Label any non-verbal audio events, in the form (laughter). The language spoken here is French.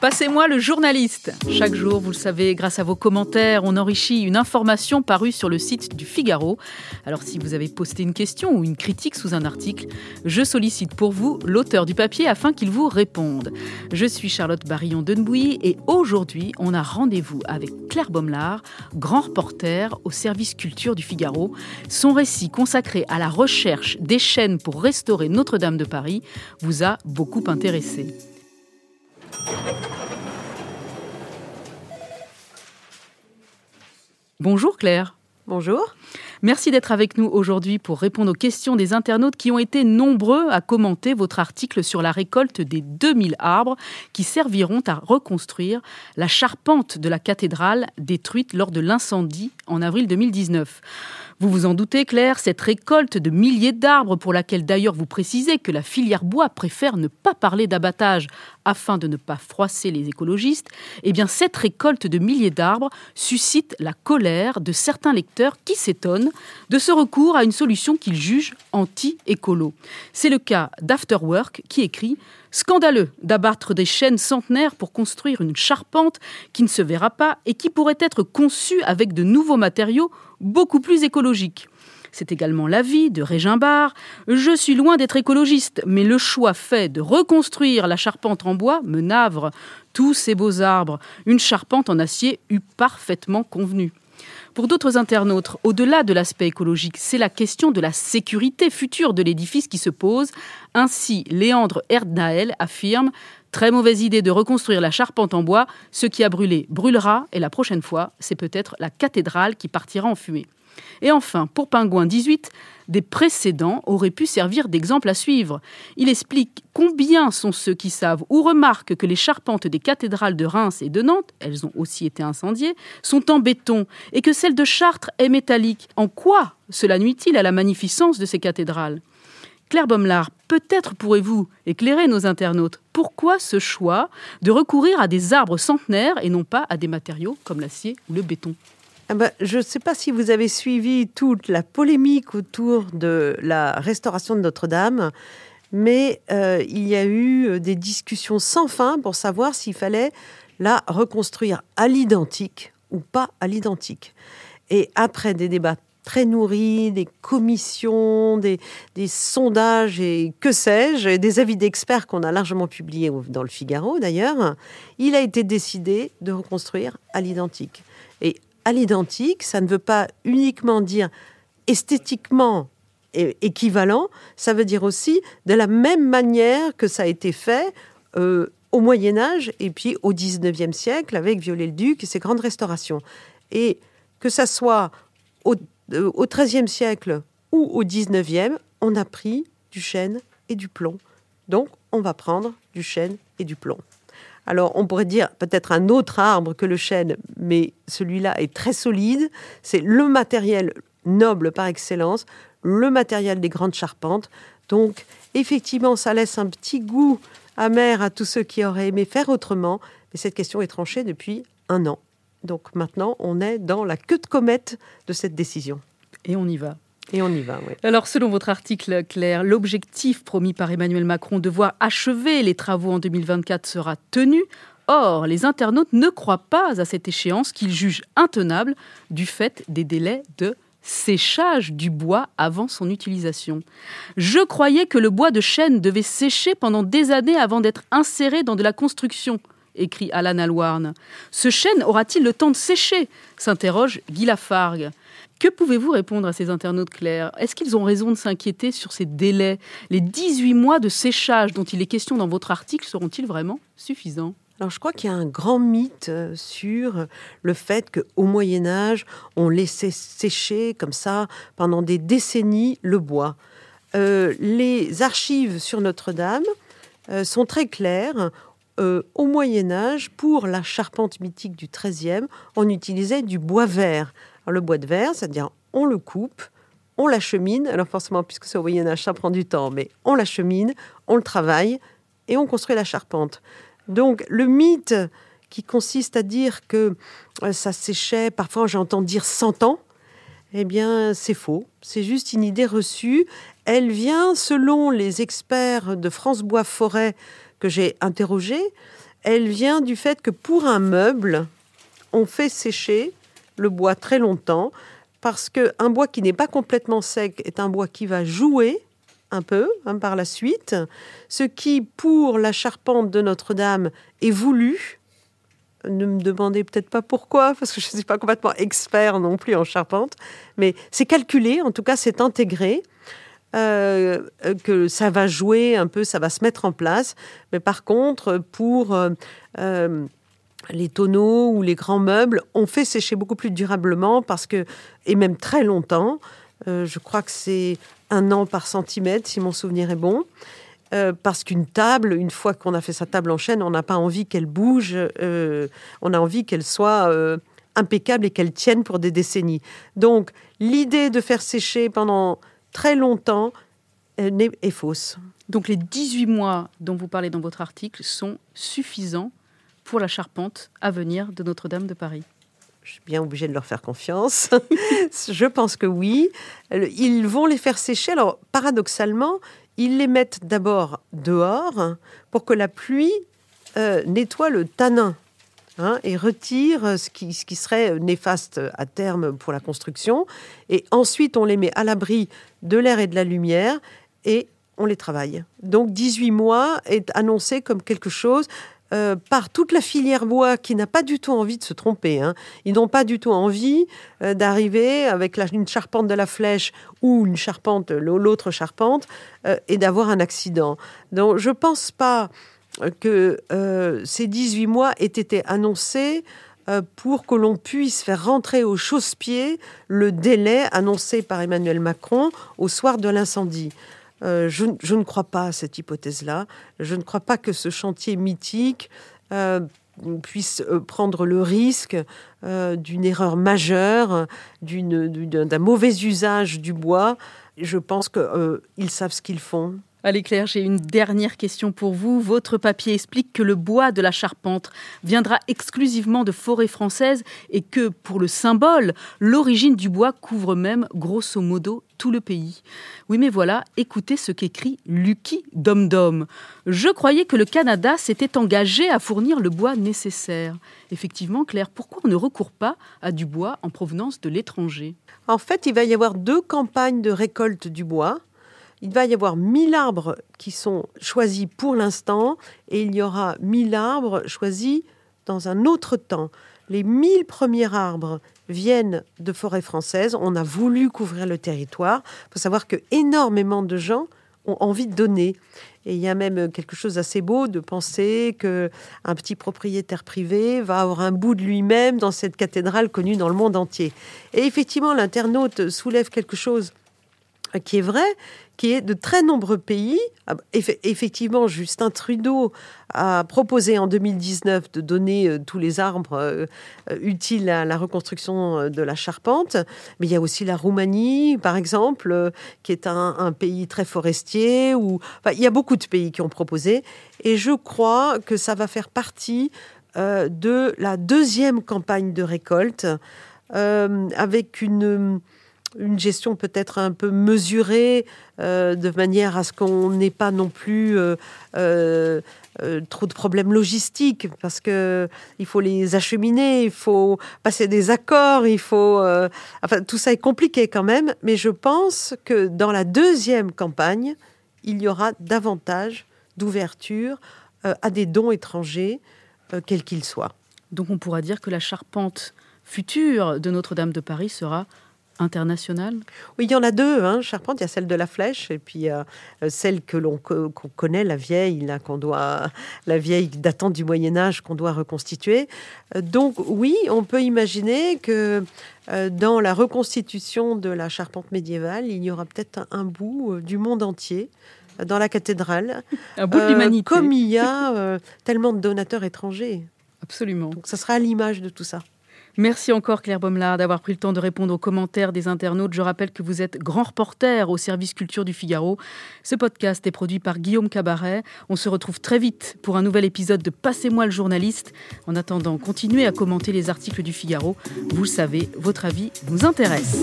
Passez-moi le journaliste. Chaque jour, vous le savez, grâce à vos commentaires, on enrichit une information parue sur le site du Figaro. Alors si vous avez posté une question ou une critique sous un article, je sollicite pour vous l'auteur du papier afin qu'il vous réponde. Je suis Charlotte Barillon Denbouy et aujourd'hui, on a rendez-vous avec Claire Bommelard, grand reporter au service culture du Figaro. Son récit consacré à la recherche des chaînes pour restaurer Notre-Dame de Paris vous a beaucoup intéressé. Bonjour Claire. Bonjour. Merci d'être avec nous aujourd'hui pour répondre aux questions des internautes qui ont été nombreux à commenter votre article sur la récolte des 2000 arbres qui serviront à reconstruire la charpente de la cathédrale détruite lors de l'incendie en avril 2019. Vous vous en doutez, Claire, cette récolte de milliers d'arbres, pour laquelle d'ailleurs vous précisez que la filière bois préfère ne pas parler d'abattage afin de ne pas froisser les écologistes, eh bien cette récolte de milliers d'arbres suscite la colère de certains lecteurs qui s'étonnent de ce recours à une solution qu'ils jugent anti-écolo. C'est le cas d'Afterwork qui écrit Scandaleux d'abattre des chênes centenaires pour construire une charpente qui ne se verra pas et qui pourrait être conçue avec de nouveaux matériaux beaucoup plus écologiques. C'est également l'avis de Régimbard. Je suis loin d'être écologiste, mais le choix fait de reconstruire la charpente en bois me navre. Tous ces beaux arbres, une charpente en acier eût parfaitement convenu. Pour d'autres internautes, au-delà de l'aspect écologique, c'est la question de la sécurité future de l'édifice qui se pose. Ainsi, Léandre Erdnael affirme Très mauvaise idée de reconstruire la charpente en bois. Ce qui a brûlé brûlera et la prochaine fois, c'est peut-être la cathédrale qui partira en fumée. Et enfin, pour Pingouin 18, des précédents auraient pu servir d'exemple à suivre. Il explique combien sont ceux qui savent ou remarquent que les charpentes des cathédrales de Reims et de Nantes, elles ont aussi été incendiées, sont en béton et que celle de Chartres est métallique. En quoi cela nuit-il à la magnificence de ces cathédrales? Claire Bommelard, peut-être pourrez-vous éclairer nos internautes. Pourquoi ce choix de recourir à des arbres centenaires et non pas à des matériaux comme l'acier ou le béton? Ah bah, je ne sais pas si vous avez suivi toute la polémique autour de la restauration de Notre-Dame, mais euh, il y a eu euh, des discussions sans fin pour savoir s'il fallait la reconstruire à l'identique ou pas à l'identique. Et après des débats très nourris, des commissions, des, sondages et que sais-je, des avis d'experts qu'on a largement publiés dans le Figaro d'ailleurs, il a été décidé de reconstruire à l'identique. Et à l'identique, ça ne veut pas uniquement dire esthétiquement équivalent, ça veut dire aussi de la même manière que ça a été fait euh, au Moyen Âge et puis au XIXe siècle avec Viollet-le-Duc et ses grandes restaurations. Et que ça soit au, au XIIIe siècle ou au XIXe, on a pris du chêne et du plomb. Donc, on va prendre du chêne et du plomb. Alors, on pourrait dire peut-être un autre arbre que le chêne, mais celui-là est très solide. C'est le matériel noble par excellence, le matériel des grandes charpentes. Donc, effectivement, ça laisse un petit goût amer à tous ceux qui auraient aimé faire autrement. Mais cette question est tranchée depuis un an. Donc maintenant, on est dans la queue de comète de cette décision. Et on y va. Et on y va, oui. Alors, selon votre article, Claire, l'objectif promis par Emmanuel Macron de voir achever les travaux en 2024 sera tenu. Or, les internautes ne croient pas à cette échéance qu'ils jugent intenable du fait des délais de séchage du bois avant son utilisation. Je croyais que le bois de chêne devait sécher pendant des années avant d'être inséré dans de la construction, écrit Alan Alwarn. Ce chêne aura-t-il le temps de sécher? s'interroge Guy Lafargue. Que pouvez-vous répondre à ces internautes clairs Est-ce qu'ils ont raison de s'inquiéter sur ces délais? Les 18 mois de séchage dont il est question dans votre article seront-ils vraiment suffisants? Alors je crois qu'il y a un grand mythe euh, sur le fait qu'au Moyen Âge, on laissait sécher comme ça pendant des décennies le bois. Euh, les archives sur Notre-Dame euh, sont très claires. Au Moyen Âge, pour la charpente mythique du XIIIe, on utilisait du bois vert le bois de verre, c'est-à-dire on le coupe, on l'achemine. Alors forcément, puisque c'est au Moyen Âge, ça prend du temps, mais on l'achemine, on le travaille et on construit la charpente. Donc le mythe qui consiste à dire que euh, ça séchait, parfois j'entends dire 100 ans, eh bien c'est faux. C'est juste une idée reçue. Elle vient, selon les experts de France Bois Forêt, que j'ai interrogée, elle vient du fait que pour un meuble, on fait sécher le bois très longtemps parce qu'un bois qui n'est pas complètement sec est un bois qui va jouer un peu hein, par la suite, ce qui, pour la charpente de Notre-Dame, est voulu. Ne me demandez peut-être pas pourquoi, parce que je ne suis pas complètement expert non plus en charpente, mais c'est calculé, en tout cas c'est intégré. Euh, que ça va jouer un peu, ça va se mettre en place. Mais par contre, pour euh, euh, les tonneaux ou les grands meubles, on fait sécher beaucoup plus durablement parce que, et même très longtemps, je crois que c'est un an par centimètre, si mon souvenir est bon. parce qu'une table, une fois qu'on a fait sa table en chaîne, on n'a pas envie qu'elle bouge, on a envie qu'elle soit impeccable et qu'elle tienne pour des décennies. Donc, l'idée de faire sécher pendant très longtemps est fausse. Donc les 18 mois dont vous parlez dans votre article sont suffisants pour la charpente à venir de Notre-Dame de Paris je suis bien obligée de leur faire confiance. (laughs) je pense que oui. Ils vont les faire sécher. Alors, paradoxalement, ils les mettent d'abord dehors pour que la pluie euh, nettoie le tanin. Hein, et retire ce qui, serait néfaste à terme pour la construction. Et ensuite, on les met à l'abri de l'air et de la lumière et on les travaille. Donc 18 mois est annoncé comme quelque chose euh, par toute la filière bois qui n'a pas du tout envie de se tromper. Hein. Ils n'ont pas du tout envie euh, d'arriver avec une charpente de la flèche ou une charpente, l'autre charpente, euh, et d'avoir un accident. Donc je ne pense pas que euh, ces 18 mois aient été annoncés euh, pour que l'on puisse faire rentrer au chausse-pied le délai annoncé par Emmanuel Macron au soir de l'incendie. Euh, je, ne crois pas à cette hypothèse-là. Je ne crois pas que ce chantier mythique puisse prendre le risque d'une erreur majeure, d'un mauvais usage du bois. Je pense qu'ils savent ce qu'ils font. Allez Claire, j'ai une dernière question pour vous. Votre papier explique que le bois de la charpente viendra exclusivement de forêts françaises et que, pour le symbole, l'origine du bois couvre même, grosso modo, tout le pays. Oui, mais voilà, écoutez ce qu'écrit Lucky Dom Dom. Je croyais que le Canada s'était engagé à fournir le bois nécessaire. Effectivement, Claire, pourquoi on ne recourt pas à du bois en provenance de l'étranger? En fait, il va y avoir deux campagnes de récolte du bois il va y avoir 1000 arbres qui sont choisis pour l'instant et il y aura 1000 arbres choisis dans un autre temps. Les 1000 premiers arbres viennent de forêts françaises. On a voulu couvrir le territoire. Il faut savoir que énormément de gens ont envie de donner. Et il y a même quelque chose d'assez beau de penser que un petit propriétaire privé va avoir un bout de lui-même dans cette cathédrale connue dans le monde entier. Et effectivement, l'internaute soulève quelque chose qui est vrai, qui est de très nombreux pays. Ah, effectivement, Justin Trudeau a proposé en 2019 de donner euh, tous les arbres euh, euh, utiles à la reconstruction de la charpente. Mais il y a aussi la Roumanie, par exemple, qui est un, pays très forestier. Où, il y a beaucoup de pays qui ont proposé. Et je crois que ça va faire partie de la deuxième campagne de récolte avec une une gestion peut-être un peu mesurée, euh, de manière à ce qu'on n'ait pas non plus euh, euh, trop de problèmes logistiques, parce que il faut les acheminer, il faut passer des accords, il faut, enfin tout ça est compliqué quand même. Mais je pense que dans la deuxième campagne, il y aura davantage d'ouverture à des dons étrangers, quels qu'ils soient. Donc on pourra dire que la charpente future de Notre-Dame de Paris sera internationale? Oui, il y en a deux, hein, charpente. Il y a celle de la flèche et puis euh, celle que l'on connaît, la vieille, là, qu'on doit, (laughs) la vieille datant du Moyen Âge qu'on doit reconstituer. Euh, donc oui, on peut imaginer que euh, dans la reconstitution de la charpente médiévale, il y aura peut-être un, bout du monde entier dans la cathédrale, (laughs) un bout de l'humanité, comme il y a (laughs) tellement de donateurs étrangers. Absolument. Donc ça sera à l'image de tout ça. Merci encore Claire Baumlard d'avoir pris le temps de répondre aux commentaires des internautes. Je rappelle que vous êtes grand reporter au service culture du Figaro. Ce podcast est produit par Guillaume Cabaret. On se retrouve très vite pour un nouvel épisode de Passez-moi le journaliste. En attendant, continuez à commenter les articles du Figaro. Vous le savez, votre avis nous intéresse.